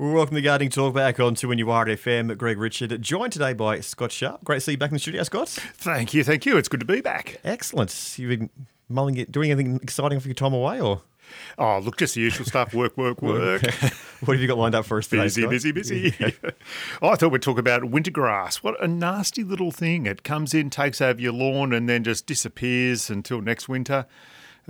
Welcome to Gardening Talk back on 2NURFM. Greg Richard, joined today by Scott Sharpe. Great to see you back in the studio, Scott. Thank you, thank you. It's good to be back. Excellent. You've been mulling it, doing anything exciting for your time away, or Oh, look, just the usual stuff work, work, work. what have you got lined up for us today? busy, Scott? busy, busy, oh, I thought we'd talk about winter grass. What a nasty little thing. It comes in, takes over your lawn, and then just disappears until next winter.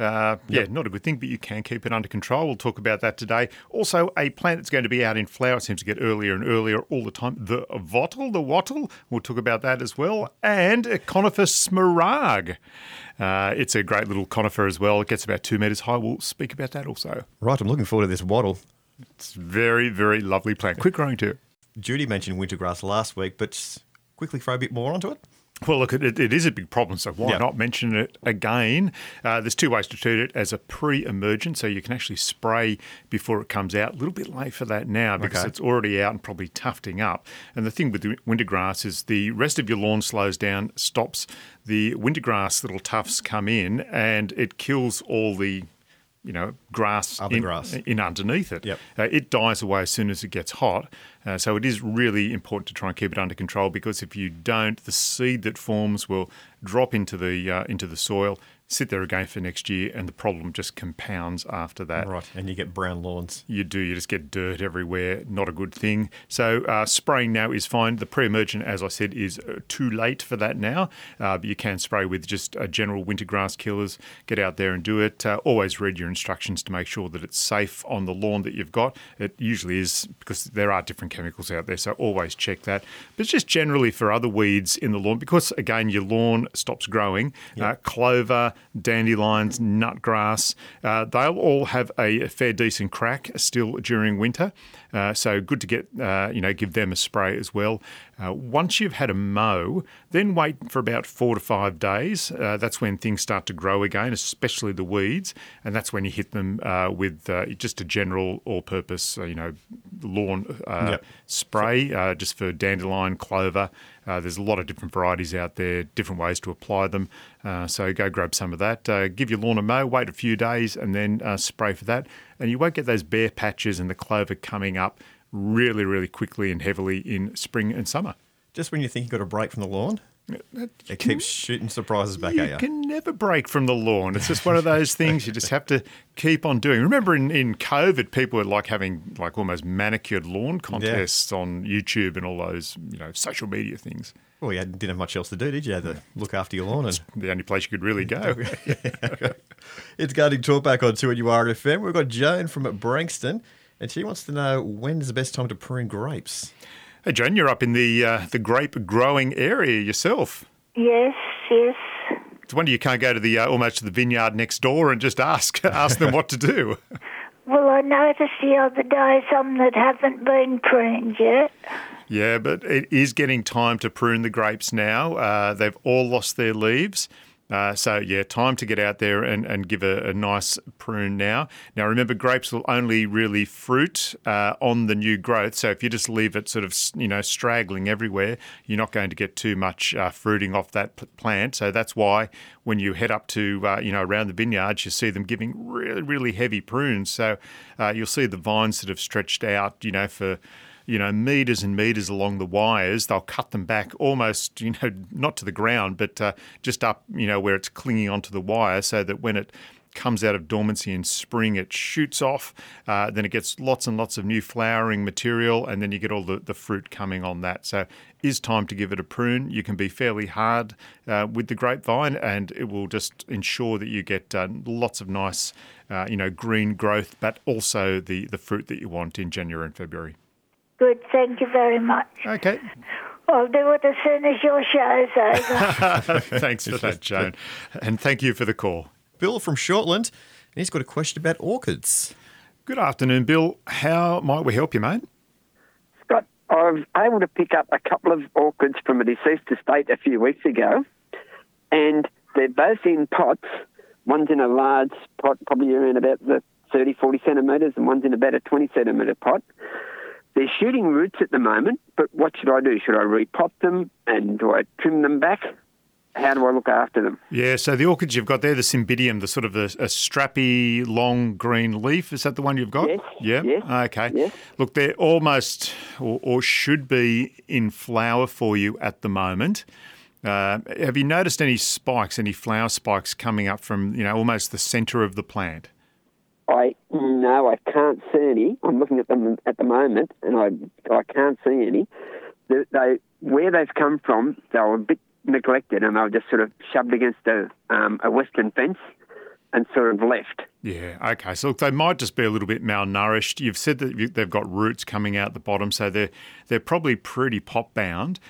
Uh, yeah, not a good thing, but you can keep it under control. We'll talk about that today. Also, a plant that's going to be out in flower it seems to get earlier and earlier all the time. The wattle, the wattle. We'll talk about that as well. And a conifer smaragd. Uh, it's a great little conifer as well. It gets about two metres high. We'll speak about that also. Right, I'm looking forward to this wattle. It's very, very lovely plant. Quick growing too. Judy mentioned winter grass last week, but quickly throw a bit more onto it. Well, look, it, it is a big problem, so why Yeah. not mention it again? Uh, there's two ways to treat it as a pre-emergent, so you can actually spray before it comes out. A little bit late for that now because Okay. it's already out and probably tufting up. And the thing with the winter grass is the rest of your lawn slows down, stops. The winter grass little tufts come in, and it kills all the you know, grass, in, grass. in underneath it. Yep. Uh, it dies away as soon as it gets hot. Uh, so it is really important to try and keep it under control because if you don't, the seed that forms will drop into the uh, into the soil, sit there again for next year, and the problem just compounds after that. Right, and you get brown lawns. You do. You just get dirt everywhere. Not a good thing. So uh, spraying now is fine. The pre-emergent, as I said, is uh, too late for that now. Uh, but you can spray with just uh, general winter grass killers. Get out there and do it. Uh, always read your instructions to make sure that it's safe on the lawn that you've got. It usually is because there are different chemicals out there. So always check that. But it's just generally for other weeds in the lawn because again your lawn stops growing. Uh, clover, dandelions, nutgrass, uh, they'll all have a fair decent crack still during winter. Uh, so good to get, uh, you know, give them a spray as well. Uh, once you've had a mow, then wait for about four to five days. Uh, that's when things start to grow again, especially the weeds, and that's when you hit them uh, with uh, just a general all-purpose, uh, you know, lawn uh, Yep. spray, uh, just for dandelion, clover. Uh, there's a lot of different varieties out there, different ways to apply them. Uh, so go grab some of that. Uh, give your lawn a mow, wait a few days, and then uh, spray for that. And you won't get those bare patches and the clover coming up really, really quickly and heavily in spring and summer. Just when you think you've got a break from the lawn, it keeps shooting surprises back you at you. You can never break from the lawn. It's just one of those things you just have to keep on doing. Remember in, in COVID, people were like having like almost manicured lawn contests on YouTube and all those, you know, social media things. Well, you didn't have much else to do, did you? You had to look after your lawn. And The only place you could really go. it's Talk back on 2NURFM. We've got Joan from Branxton, and she wants to know when is the best time to prune grapes? Hey, Joan, you're up in the uh, the grape growing area yourself. Yes, yes. It's a wonder you can't go to the uh, almost to the vineyard next door and just ask ask them what to do. Well, I noticed the other day some that haven't been pruned yet. Yeah, but it is getting time to prune the grapes now. Uh, they've all lost their leaves. Uh, so, yeah, time to get out there and, and give a, a nice prune now. Now, remember, grapes will only really fruit uh, on the new growth. So, if you just leave it sort of, you know, straggling everywhere, you're not going to get too much uh, fruiting off that p- plant. So, that's why when you head up to, uh, you know, around the vineyards, you see them giving really, really heavy prunes. So, uh, you'll see the vines that have stretched out, you know, for you know, meters and meters along the wires. They'll cut them back almost, you know, not to the ground, but uh, just up, you know, where it's clinging onto the wire so that when it comes out of dormancy in spring, it shoots off. Uh, then it gets lots and lots of new flowering material, and then you get all the, the fruit coming on that. So, is time to give it a prune. You can be fairly hard uh, with the grapevine, and it will just ensure that you get uh, lots of nice, uh, you know, green growth, but also the, the fruit that you want in January and February. Good, thank you very much. Okay. I'll do it as soon as your show's over. Thanks for that, Joan. And thank you for the call. Bill from Shortland, and he's got a question about orchids. Good afternoon, Bill. How might we help you, mate? Scott, I was able to pick up a couple of orchids from a deceased estate a few weeks ago, and they're both in pots. One's in a large pot, probably around about the 30, 40 centimetres, and one's in about a 20 centimetre pot. They're shooting roots at the moment, but what should I do? Should I repot them and do I trim them back? how do I look after them? Yeah, so the orchids you've got there, the cymbidium, the sort of a, a strappy, long green leaf, is that the one you've got? Yes, Yeah. yes, Okay. yes. Look, they're almost or, or should be in flower for you at the moment. Uh, have you noticed any spikes, any flower spikes coming up from you know almost the centre of the plant? I no, I can't see any. I'm looking at them at the moment, and I I can't see any. They, they where they've come from, they were a bit neglected, and they were just sort of shoved against a um, a western fence and sort of left. Yeah. Okay. So look, they might just be a little bit malnourished. You've said that you, they've got roots coming out the bottom, so they're they're probably pretty pot bound.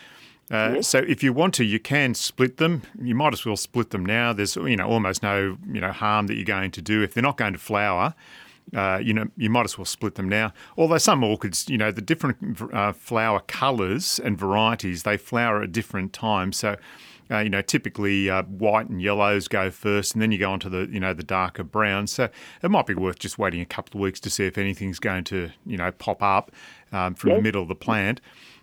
Uh, So if you want to, you can split them. You might as well split them now. There's you know almost no you know harm that you're going to do if they're not going to flower. Uh, you know, you might as well split them now. Although some orchids, you know, the different uh, flower colours and varieties, they flower at different times. So, uh, you know, typically uh, white and yellows go first, and then you go on to the, you know, the darker browns. So it might be worth just waiting a couple of weeks to see if anything's going to, you know, pop up um, from the middle of the plant.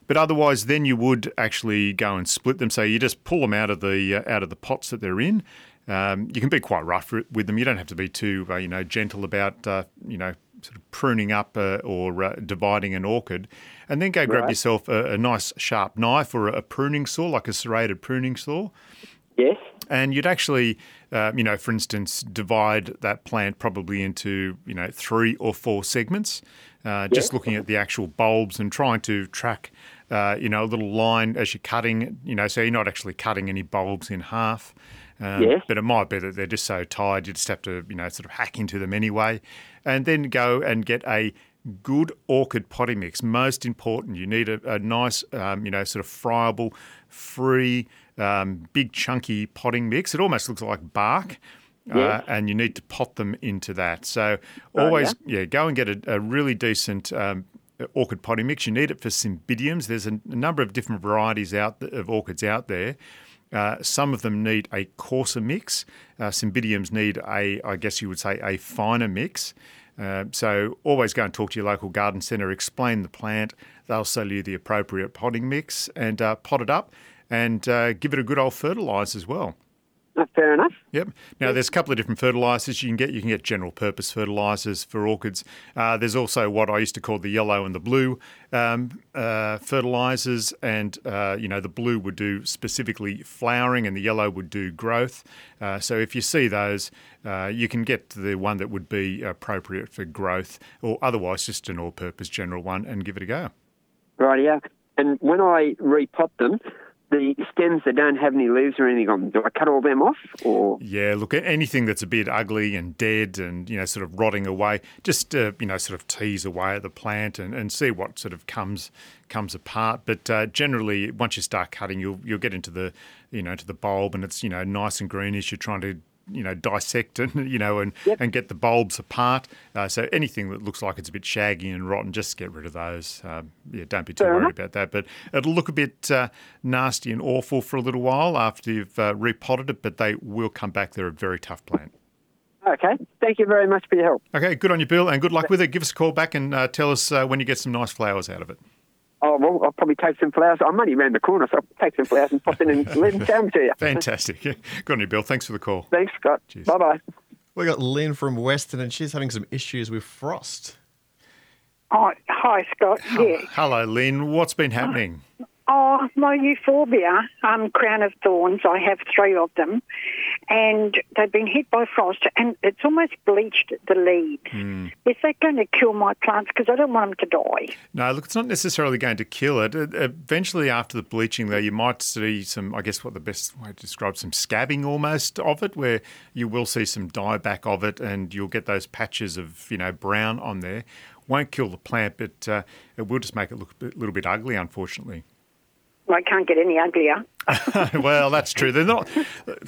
But otherwise, then you would actually go and split them. So you just pull them out of the uh, out of the pots that they're in. Um, you can be quite rough with them. You don't have to be too, uh, you know, gentle about, uh, you know, sort of pruning up uh, or uh, dividing an orchid. And then go grab Right. yourself a, a nice sharp knife or a pruning saw, like a serrated pruning saw. Yes. And you'd actually, uh, you know, for instance, divide that plant probably into, you know, three or four segments, uh, just looking at the actual bulbs and trying to track, uh, you know, a little line as you're cutting, you know, so you're not actually cutting any bulbs in half. Um, Yes. But it might be that they're just so tired, you just have to, you know, sort of hack into them anyway. And then go and get a good orchid potting mix. Most important, you need a, a nice, um, you know, sort of friable, free, um, big chunky potting mix. It almost looks like bark. Uh, and you need to pot them into that. So always, yeah, go and get a, a really decent um, orchid potting mix. You need it for cymbidiums. There's a, a number of different varieties out th- of orchids out there. Uh, some of them need a coarser mix. Uh, cymbidiums need a, I guess you would say, a finer mix. Uh, so always go and talk to your local garden centre, explain the plant. They'll sell you the appropriate potting mix and uh, pot it up and uh, give it a good old fertilise as well. Fair enough. Yep. Now there's a couple of different fertilisers you can get. You can get general purpose fertilisers for orchids. Uh, there's also what I used to call the yellow and the blue um, uh, fertilisers, and uh, you know the blue would do specifically flowering, and the yellow would do growth. Uh, so if you see those, uh, you can get the one that would be appropriate for growth, or otherwise just an all-purpose general one, and give it a go. Right, yeah. And when I repot them, the stems that don't have any leaves or anything on them, do I cut all them off? Or Yeah, look, at anything that's a bit ugly and dead and, you know, sort of rotting away, just, uh, you know, sort of tease away at the plant and, and see what sort of comes comes apart. But uh, generally, once you start cutting, you'll you'll get into the, you know, to the bulb and it's, you know, nice and greenish. You're trying to, you know, dissect and you know, and, Yep. and get the bulbs apart. Uh, so anything that looks like it's a bit shaggy and rotten, just get rid of those. Um, yeah, don't be too Fair worried enough. about that. But it'll look a bit uh, nasty and awful for a little while after you've uh, repotted it, but they will come back. They're a very tough plant. okay, thank you very much for your help. Okay, good on you, Bill, and good luck with it. Give us a call back and uh, tell us uh, when you get some nice flowers out of it. Oh well, I'll probably take some flowers. I'm only round the corner, so I'll take some flowers and pop in and let them show them to you. Fantastic. good on you, Bill. Thanks for the call. Thanks, Scott. Cheers. Bye bye. We got Lynn from Weston, and she's having some issues with frost. Oh, hi, Scott. Yeah. Hello, Lynn. What's been happening? Oh, my euphorbia, um, crown of thorns, I have three of them, and they've been hit by frost, and it's almost bleached the leaves. Is that going to kill my plants? Because I don't want them to die. No, look, it's not necessarily going to kill it. Eventually, after the bleaching, though, you might see some, I guess what the best way to describe some scabbing almost of it, where you will see some dieback of it and you'll get those patches of, you know, brown on there. Won't kill the plant, but uh, it will just make it look a little bit ugly, unfortunately. I can't get any uglier. well, that's true. They're not.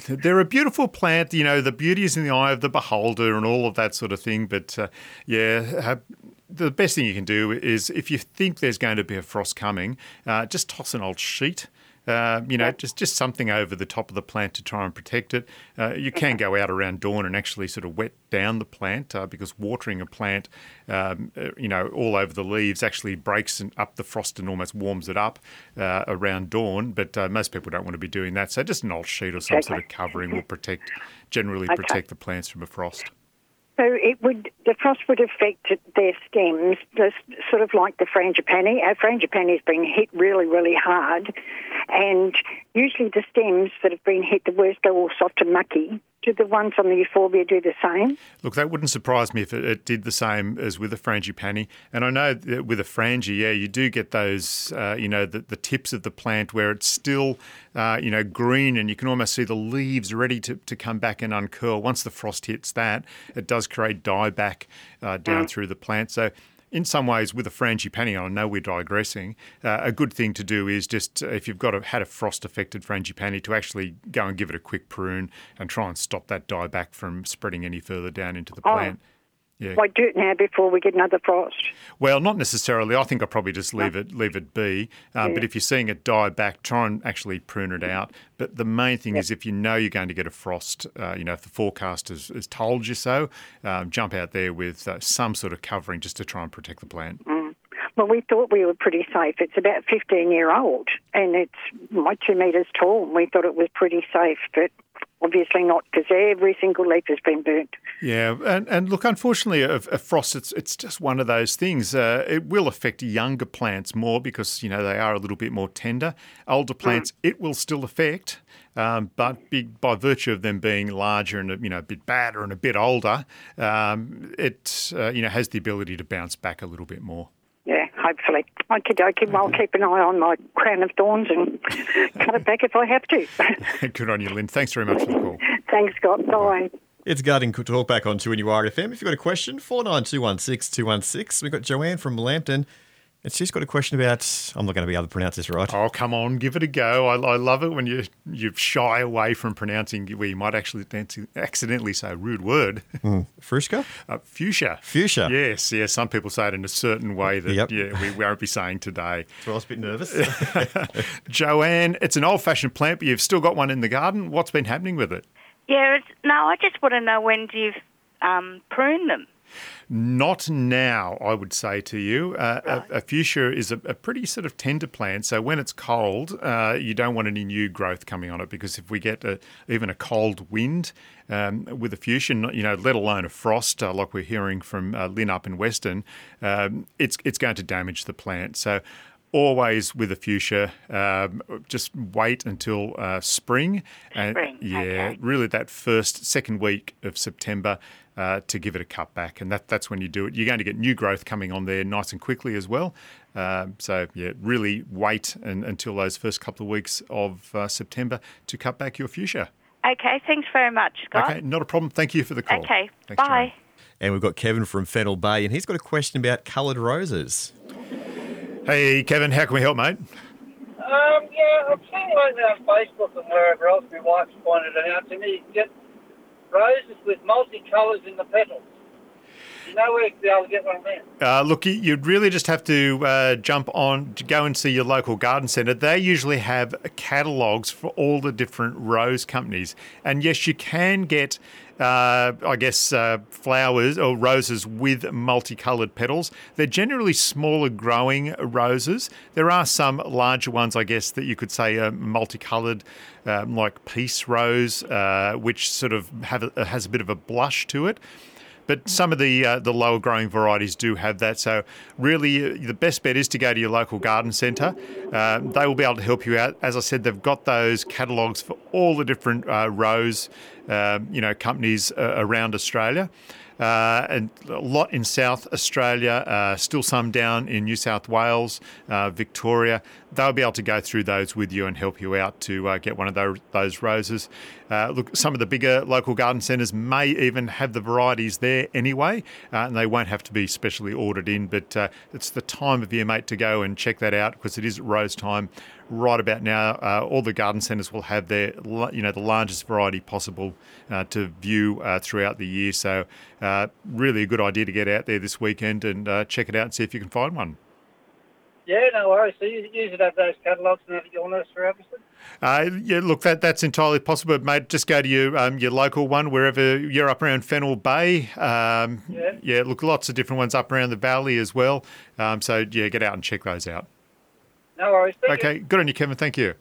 They're a beautiful plant. You know, the beauty is in the eye of the beholder, and all of that sort of thing. But uh, yeah, the best thing you can do is if you think there's going to be a frost coming, uh, just toss an old sheet. Uh, you know, just just something over the top of the plant to try and protect it. Uh, you can go out around dawn and actually sort of wet down the plant uh, because watering a plant, um, uh, you know, all over the leaves actually breaks and up the frost and almost warms it up uh, around dawn. But uh, most people don't want to be doing that, so just an old sheet or some sort of covering will protect, generally Okay. protect the plants from a frost. So it would the frost would affect their stems, just sort of like the frangipani. Our frangipani has been hit really, really hard, and usually the stems that have been hit the worst are all soft and mucky. Do the ones on the euphorbia do the same? Look, that wouldn't surprise me if it, it did the same as with a frangipani. And I know that with a frangie, yeah, you do get those, uh, you know, the, the tips of the plant where it's still, uh, you know, green and you can almost see the leaves ready to, to come back and uncurl. Once the frost hits that, it does create dieback uh, down through the plant. So in some ways, with a frangipani, I know we're digressing. Uh, a good thing to do is just uh, if you've got a, had a frost-affected frangipani, to actually go and give it a quick prune and try and stop that dieback from spreading any further down into the Oh. plant. Yeah. Why do it now before we get another frost? Well, not necessarily. I think I'll probably just leave it leave it be. Um, But if you're seeing it die back, try and actually prune it out. But the main thing is if you know you're going to get a frost, uh, you know, if the forecast has, has told you so, um, jump out there with uh, some sort of covering just to try and protect the plant. Well, we thought we were pretty safe. It's about 15 year old and it's my two metres tall. And we thought it was pretty safe, but obviously not because every single leaf has been burnt. Yeah, and, and look, unfortunately, a, a frost it's it's just one of those things. Uh, it will affect younger plants more because you know they are a little bit more tender. Older plants, it will still affect, um, but big, by virtue of them being larger and you know a bit badder and a bit older, um, it uh, you know has the ability to bounce back a little bit more. Yeah, hopefully. Okie dokie. Well, I'll keep an eye on my crown of thorns and cut it back if I have to. Good on you, Lynn. Thanks very much for the call. Thanks, Scott. Bye. It's Gardening Talk back on 2NUR FM. If you've got a question, 49216 216. We've got Joanne from Lambton, and she's got a question about, I'm not going to be able to pronounce this right. Oh, come on, give it a go. I, I love it when you you shy away from pronouncing where you might actually accidentally say a rude word. Frushka? Uh, fuchsia. Fuchsia. Yes, yes. Some people say it in a certain way that Yep. yeah, we won't be saying today. So I was a bit nervous. Joanne, it's an old fashioned plant, but you've still got one in the garden. What's been happening with it? Yeah, it's, no, I just want to know when do you um, prune them? Not now, I would say to you. Uh, a, a fuchsia is a, a pretty sort of tender plant, so when it's cold, uh, you don't want any new growth coming on it because if we get a, even a cold wind um, with a fuchsia, you know, let alone a frost, uh, like we're hearing from uh, Lynn up in Weston, um, it's it's going to damage the plant. So. Always with a fuchsia, um, just wait until uh, spring. And yeah, okay. really that first, second week of September uh, to give it a cut back. And that, that's when you do it. You're going to get new growth coming on there nice and quickly as well. Um, so, yeah, really wait and, until those first couple of weeks of uh, September to cut back your fuchsia. Okay, thanks very much, Scott. Okay, not a problem. Thank you for the call. Okay, Thanks, bye. Joanne. and we've got Kevin from Fennell Bay, and he's got a question about coloured roses. Hey, Kevin, how can we help, mate? Um, yeah, I've seen lately on Facebook and wherever else my wife's pointed it out to me. Get roses with multicolours in the petals. You know where to be able to get one of them? Uh, look, you- you'd really just have to uh, jump on, to go and see your local garden centre. They usually have catalogues for all the different rose companies. And yes, you can get, uh, I guess, uh, flowers or roses with multicoloured petals. They're generally smaller growing roses. There are some larger ones, I guess, that you could say are multicoloured, um, like peace rose, uh, which sort of have a, has a bit of a blush to it. But some of the uh, the lower growing varieties do have that. So really, uh, the best bet is to go to your local garden centre. Uh, they will be able to help you out. As I said, they've got those catalogues for all the different uh, rose, um, you know, companies uh, around Australia. Uh, and a lot in South Australia, uh, still some down in New South Wales, uh, Victoria. They'll be able to go through those with you and help you out to get one of those, those roses. Look, some of the bigger local garden centres may even have the varieties there anyway, and they won't have to be specially ordered in. But it's the time of year, mate, to go and check that out because it is rose time right about now. Uh, all the garden centres will have their, you know, the largest variety possible uh, to view uh, throughout the year. So, uh, really a good idea to get out there this weekend and uh, check it out and see if you can find one. Yeah, no worries. So you, you should have those catalogues now that you're nursery officer. Uh, yeah, look, that that's entirely possible, mate. Just go to your um, your local one, wherever you're up around Fennell Bay. Um, Yeah. look, lots of different ones up around the valley as well. Um, so yeah, get out and check those out. No worries. Thank Okay, good on you, Kevin. Thank you. You.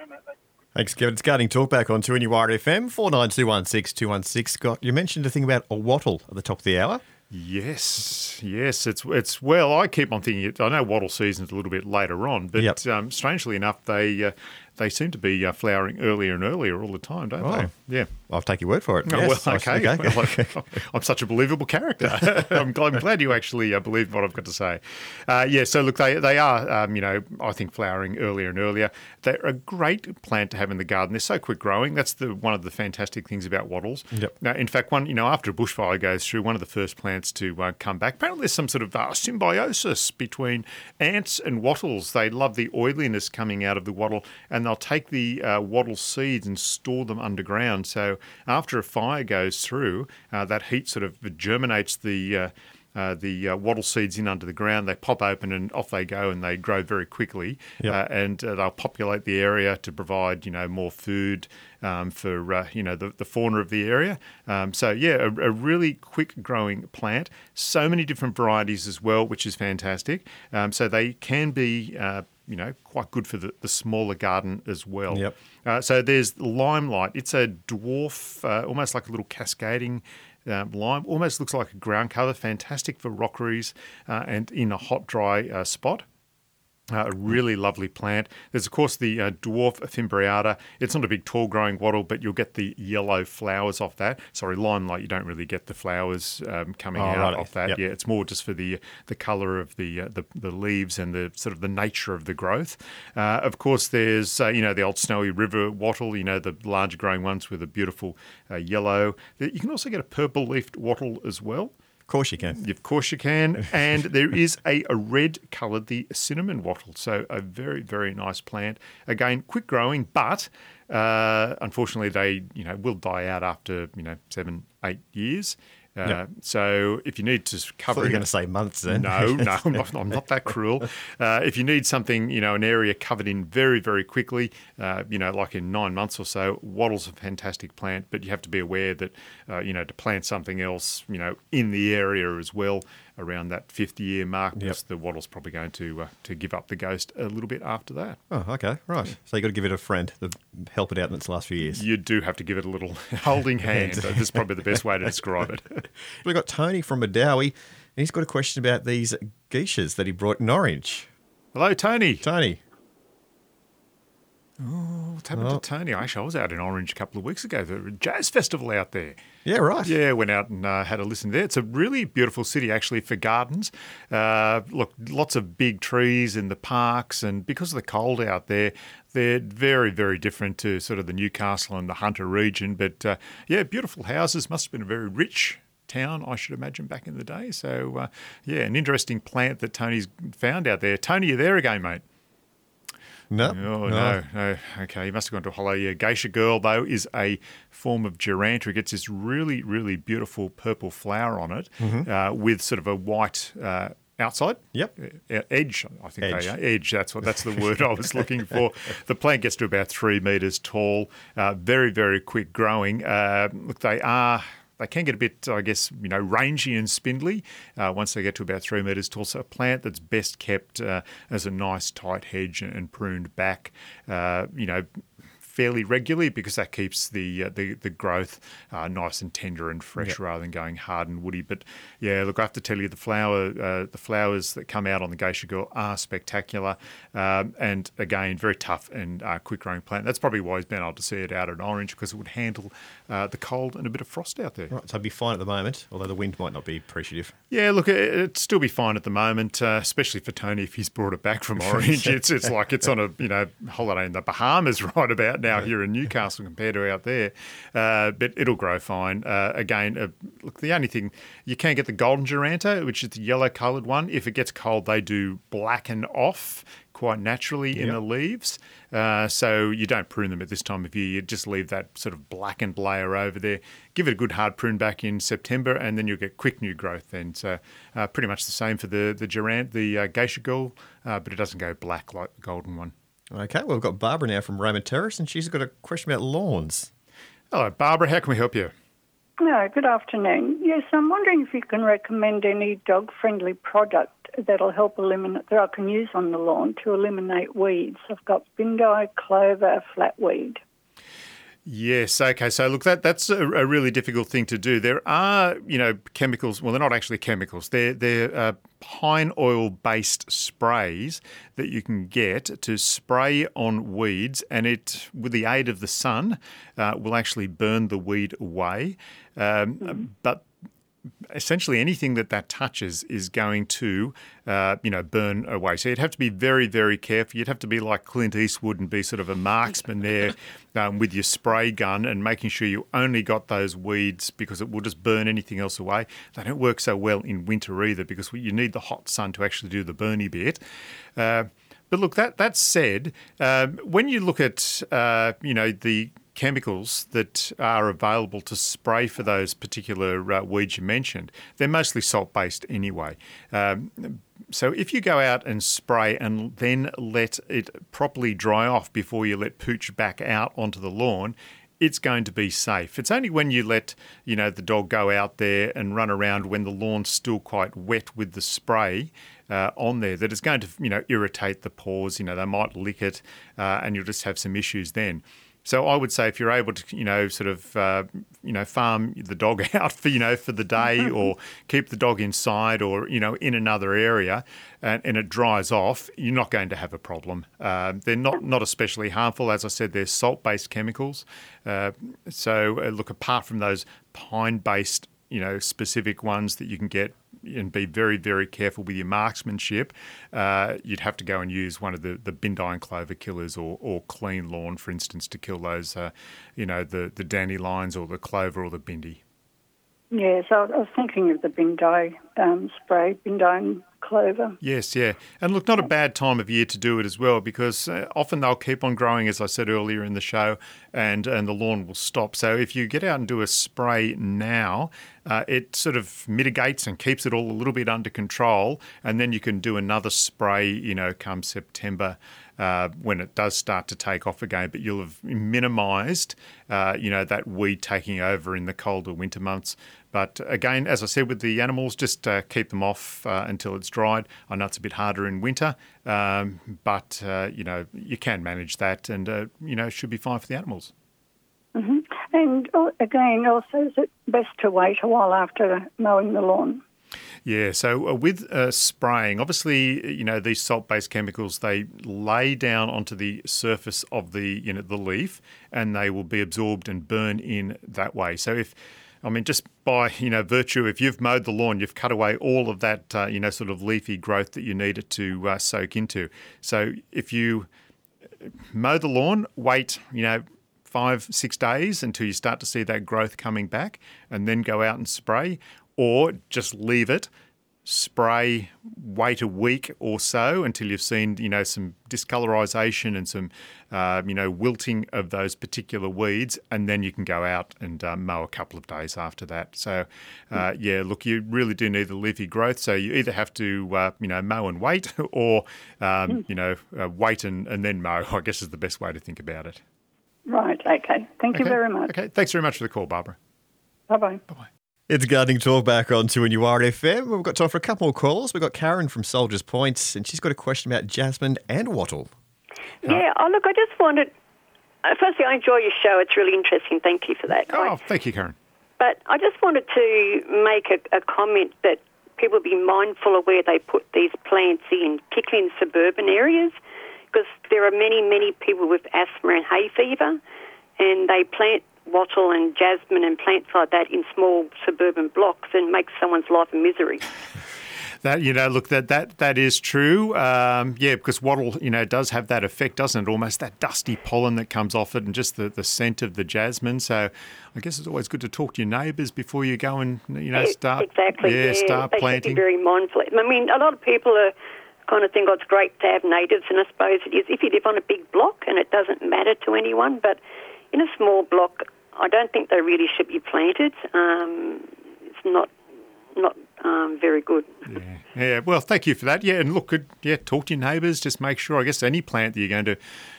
No, mate, thank you. Thanks, Kevin. It's Gardening Talk back on 2 NUR FM, 49216216. Scott, you mentioned a thing about a wattle at the top of the hour. Yes, yes, it's it's well. I keep on thinking. I know wattle season's a little bit later on, but Yep. um, strangely enough, they uh, they seem to be uh, flowering earlier and earlier all the time, don't Oh. they? Yeah. I'll take your word for it. Oh, Yes, well, I- okay. Well, I'm such a believable character. I'm, glad, I'm glad you actually uh, believe what I've got to say. Uh, yeah, so look, they, they are, um, you know, I think flowering earlier and earlier. They're a great plant to have in the garden. They're so quick growing. That's the one of the fantastic things about wattles. Yep. Now, in fact, one, you know, after a bushfire goes through, one of the first plants to uh, come back. Apparently, there's some sort of uh, symbiosis between ants and wattles. They love the oiliness coming out of the wattle, and they'll take the uh, wattle seeds and store them underground. So after a fire goes through, uh, that heat sort of germinates the. Uh, uh, the uh, wattle seeds in under the ground, they pop open and off they go, and they grow very quickly. Yep. Uh, and uh, they'll populate the area to provide, you know, more food um, for uh, you know the, the fauna of the area. Um, so yeah, a, a really quick growing plant. So many different varieties as well, which is fantastic. Um, so they can be. Uh, you know, quite good for the, the smaller garden as well. Yep. Uh, so there's limelight. It's a dwarf, uh, almost like a little cascading um, lime. Almost looks like a ground cover. Fantastic for rockeries uh, and in a hot, dry uh, spot. Uh, a really lovely plant. There's, of course, the uh, dwarf fimbriata. It's not a big tall growing wattle, but you'll get the yellow flowers off that. Sorry, limelight, you don't really get the flowers um, coming Oh, out righty. off that. Yep. Yeah, it's more just for the the colour of the, uh, the the leaves and the sort of the nature of the growth. Uh, of course, there's uh, you know the old snowy river wattle. You know the larger growing ones with a beautiful uh, yellow. You can also get a purple leafed wattle as well. Of course you can. Of course you can. And there is a, a red coloured, the cinnamon wattle. So a very, very nice plant. Again, quick growing, but uh, unfortunately they, you know, will die out after, you know, seven, eight years. Uh, Yep. So if you need to cover you were it- going to say months then. no, no, I'm not, I'm not that cruel. Uh, if you need something, you know, an area covered in very, very quickly, uh, you know, like in nine months or so, wattle's a fantastic plant, but you have to be aware that, uh, you know, to plant something else, you know, in the area as well around that 50 year mark, because the wattle's probably going to uh, to give up the ghost a little bit after that. Oh, okay. Right. So you got to give it a friend to help it out in its last few years. You do have to give it a little holding hand. That's probably the best way to describe it. We've got Tony from Medowie, and he's got a question about these geishas that he brought in Orange. Hello, Tony. Tony. What's happened Oh. to Tony? Actually, I was out in Orange a couple of weeks ago. The jazz festival out there. Yeah, right. Yeah, went out and uh, had a listen there. It's a really beautiful city, actually, for gardens. Uh, look, lots of big trees in the parks, and because of the cold out there, they're very, very different to sort of the Newcastle and the Hunter region. But uh, yeah, beautiful houses. Must have been a very rich town, I should imagine, back in the day. So uh, yeah, an interesting plant that Tony's found out there. Tony, you're there again, mate? No. Oh, no. no. Okay, he must have gone to a holiday. Yeah, Geisha Girl, though, is a form of Duranta. It gets this really, really beautiful purple flower on it Mm-hmm. uh, with sort of a white uh, outside. Yep. Edge, I think Edge. they are. Edge, that's what that's the word I was looking for. The plant gets to about three metres tall, uh, very, very quick growing. Uh, look, they are they can get a bit, I guess, you know, rangy and spindly uh, once they get to about three metres tall. So a plant that's best kept uh, as a nice tight hedge and pruned back, uh, you know, fairly regularly because that keeps the uh, the, the growth uh, nice and tender and fresh rather than going hard and woody. But yeah, look, I have to tell you, the flower uh, the flowers that come out on the Geisha Girl are spectacular, um, and again, very tough and uh, quick growing plant. That's probably why he's been able to see it out at orange because it would handle uh, the cold and a bit of frost out there. Right, so it'd be fine at the moment, although the wind might not be appreciative. Yeah, look, it- it'd still be fine at the moment, uh, especially for Tony if he's brought it back from Orange. it's it's like it's on a you know holiday in the Bahamas right about now here in Newcastle compared to out there. Uh, but it'll grow fine. Uh, again, uh, look, the only thing you can get the golden Duranta, which is the yellow coloured one. If it gets cold, they do blacken off quite naturally in Yep. the leaves. Uh, so you don't prune them at this time of year. You just leave that sort of blackened layer over there. Give it a good hard prune back in September, and then you'll get quick new growth then. So uh, pretty much the same for the the Durant, the uh, Geisha Girl, uh, but it doesn't go black like the golden one. Okay, well, we've got Barbara now from Raymond Terrace, and she's got a question about lawns. Hello, Barbara. How can we help you? No, good afternoon. Yes, I'm wondering if you can recommend any dog friendly product that'll help eliminate, that I can use on the lawn to eliminate weeds. I've got bindi, clover, flatweed. Yes. Okay. So look, that that's a, a really difficult thing to do. There are, you know, chemicals. Well, they're not actually chemicals. They're they're uh, pine oil based sprays that you can get to spray on weeds, and it, with the aid of the sun, uh, will actually burn the weed away. Um, But essentially anything that that touches is going to, uh, you know, burn away. So you'd have to be very, very careful. You'd have to be like Clint Eastwood and be sort of a marksman there um, with your spray gun and making sure you only got those weeds because it will just burn anything else away. They don't work so well in winter either because you need the hot sun to actually do the burny bit. Uh, but look, that that said, um, when you look at uh, you know the chemicals that are available to spray for those particular uh, weeds you mentioned, they're mostly salt based anyway. Um, so if you go out and spray and then let it properly dry off before you let pooch back out onto the lawn, it's going to be safe. It's only when you let you know the dog go out there and run around when the lawn's still quite wet with the spray uh, on there that it's going to you know irritate the paws. You know they might lick it, uh, and you'll just have some issues then. So I would say if you're able to, you know, sort of, uh, you know, farm the dog out for, you know, for the day, or keep the dog inside, or you know, in another area, and, and it dries off, you're not going to have a problem. Uh, they're not not especially harmful, as I said. They're salt-based chemicals. Uh, so uh, look, apart from those pine-based, you know, specific ones that you can get and be very, very careful with your marksmanship, uh, you'd have to go and use one of the, the bindi and clover killers or, or clean lawn, for instance, to kill those, uh, you know, the, the dandelions or the clover or the bindi. Yes, I was thinking of the bindi um, spray, bindi and clover. Yes, yeah. And look, not a bad time of year to do it as well because uh, often they'll keep on growing, as I said earlier in the show, and, and the lawn will stop. So if you get out and do a spray now, uh, it sort of mitigates and keeps it all a little bit under control. And then you can do another spray, you know, come September. Uh, when it does start to take off again, but you'll have minimised, uh, you know, that weed taking over in the colder winter months. But again, as I said with the animals, just uh, keep them off uh, until it's dried. I know it's a bit harder in winter, um, but uh, you know you can manage that, and uh, you know it should be fine for the animals. hmm And uh, again, also, is it best to wait a while after mowing the lawn? Yeah, so uh, with uh, spraying, obviously, you know these salt-based chemicals they lay down onto the surface of the you know the leaf, and they will be absorbed and burn in that way. So if I mean, just by you know virtue, if you've mowed the lawn, you've cut away all of that uh, you know sort of leafy growth that you need it to uh, soak into. So if you mow the lawn, wait, you know, five, six days until you start to see that growth coming back, and then go out and spray, or just leave it, spray, wait a week or so until you've seen, you know, some discolorization and some, uh, you know, wilting of those particular weeds, and then you can go out and uh, mow a couple of days after that. So, uh, yeah, look, you really do need the leafy growth. So you either have to, uh, you know, mow and wait, or, um, you know, uh, wait and, and then mow. I guess is the best way to think about it. Right, okay. Thank you very much. Okay, thanks very much for the call, Barbara. Bye bye. Bye bye. It's Gardening Talk back on 2 and FM. We've got time for a couple more calls. We've got Karen from Soldiers Point, and she's got a question about jasmine and wattle. Yeah, oh, look, I just wanted. Uh, firstly, I enjoy your show. It's really interesting. Thank you for that. Oh, thank you, Karen. But I just wanted to make a, a comment that people be mindful of where they put these plants in, particularly in suburban areas, because there are many, many people with asthma and hay fever, and they plant wattle and jasmine and plants like that in small suburban blocks and makes someone's life a misery. That you know, look that that that is true. Um, yeah, because wattle, you know, does have that effect, doesn't it? Almost that dusty pollen that comes off it, and just the, the scent of the jasmine. So, I guess it's always good to talk to your neighbours before you go and you know start exactly. yeah, Yeah, start they planting. Very mindful. I mean, a lot of people are kind of think, oh, it's great to have natives, and I suppose it is if you live on a big block and it doesn't matter to anyone. But in a small block, I don't think they really should be planted. Um, it's not not um, very good. Yeah. yeah, well, thank you for that. Yeah, and look, good. Yeah, talk to your neighbours. Just make sure. I guess any plant that you're going to,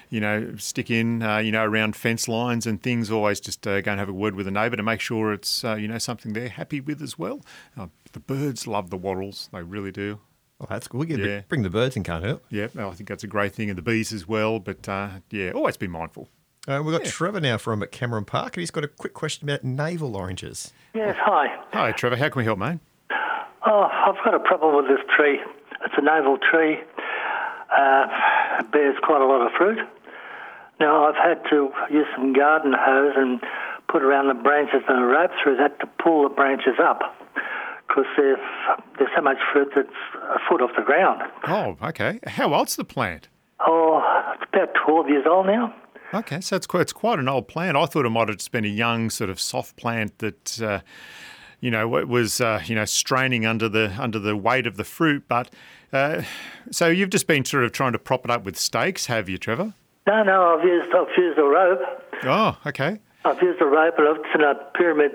you know, stick in, uh, you know, around fence lines and things. Always just uh, go and have a word with a neighbour to make sure it's, uh, you know, something they're happy with as well. Uh, the birds love the wattles. They really do. Oh, that's good. Yeah, Yeah. Bring the birds in, can't hurt. Yeah, I think that's a great thing, and the bees as well. But uh, yeah, always be mindful. Uh, we've got Trevor now from Cameron Park, and he's got a quick question about navel oranges. Yes, hi. Hi, Trevor. How can we help, mate? Oh, I've got a problem with this tree. It's a navel tree. Uh, it bears quite a lot of fruit. Now, I've had to use some garden hose and put around the branches and a rope through that to pull the branches up because there's, there's so much fruit that's a foot off the ground. Oh, okay. How old's the plant? Oh, it's about 12 years old now. Okay, so it's quite, it's quite an old plant. I thought it might have just been a young sort of soft plant that, uh, you know, wa- was uh, you know straining under the under the weight of the fruit. But uh, so you've just been sort of trying to prop it up with stakes, have you, Trevor? No, no, I've used, I've used a rope. Oh, okay. I've used a rope and it's in a pyramid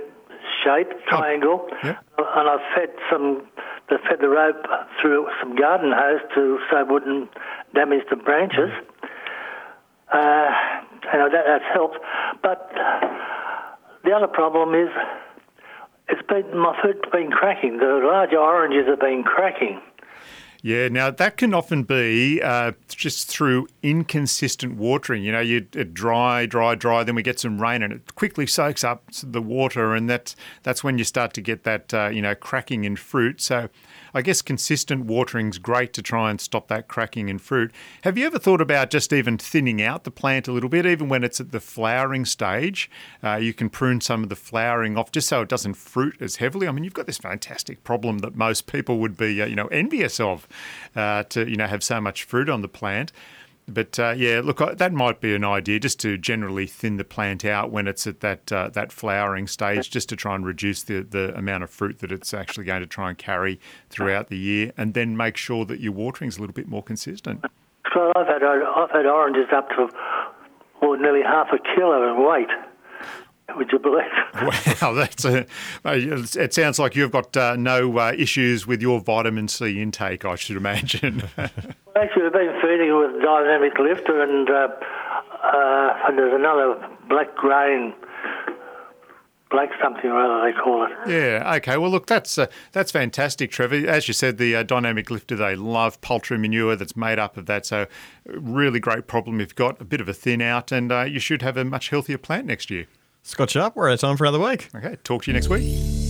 shape, triangle, Yep. and I've fed some, they fed the rope through some garden hose to so it wouldn't damage the branches. Uh, know that, that's helped. But the other problem is, it's been my fruit's been cracking. The larger oranges have been cracking. Yeah, now that can often be uh, just through inconsistent watering. You know, you dry, dry, dry, then we get some rain and it quickly soaks up the water, and that's that's when you start to get that uh, you know cracking in fruit. So, I guess consistent watering's great to try and stop that cracking in fruit. Have you ever thought about just even thinning out the plant a little bit, even when it's at the flowering stage? Uh, you can prune some of the flowering off just so it doesn't fruit as heavily. I mean, you've got this fantastic problem that most people would be uh, you know envious of uh, to you know have so much fruit on the plant. But uh, yeah, look, that might be an idea just to generally thin the plant out when it's at that uh, that flowering stage, just to try and reduce the, the amount of fruit that it's actually going to try and carry throughout the year, and then make sure that your watering's a little bit more consistent. So I've had I've had oranges up to well, nearly half a kilo in weight. Would you believe? Wow, that's a. uh, It sounds like you've got uh, no uh, issues with your vitamin C intake, I should imagine. Actually, we've been feeding with dynamic lifter, and uh, uh, and there's another black grain, black something or other they call it. Yeah. Okay. Well, look, that's uh, that's fantastic, Trevor. As you said, the uh, dynamic lifter they love poultry manure that's made up of that. So, really great problem. You've got a bit of a thin out, and uh, you should have a much healthier plant next year. Scott Sharpe, we're out of time for another week. Okay. Talk to you next week.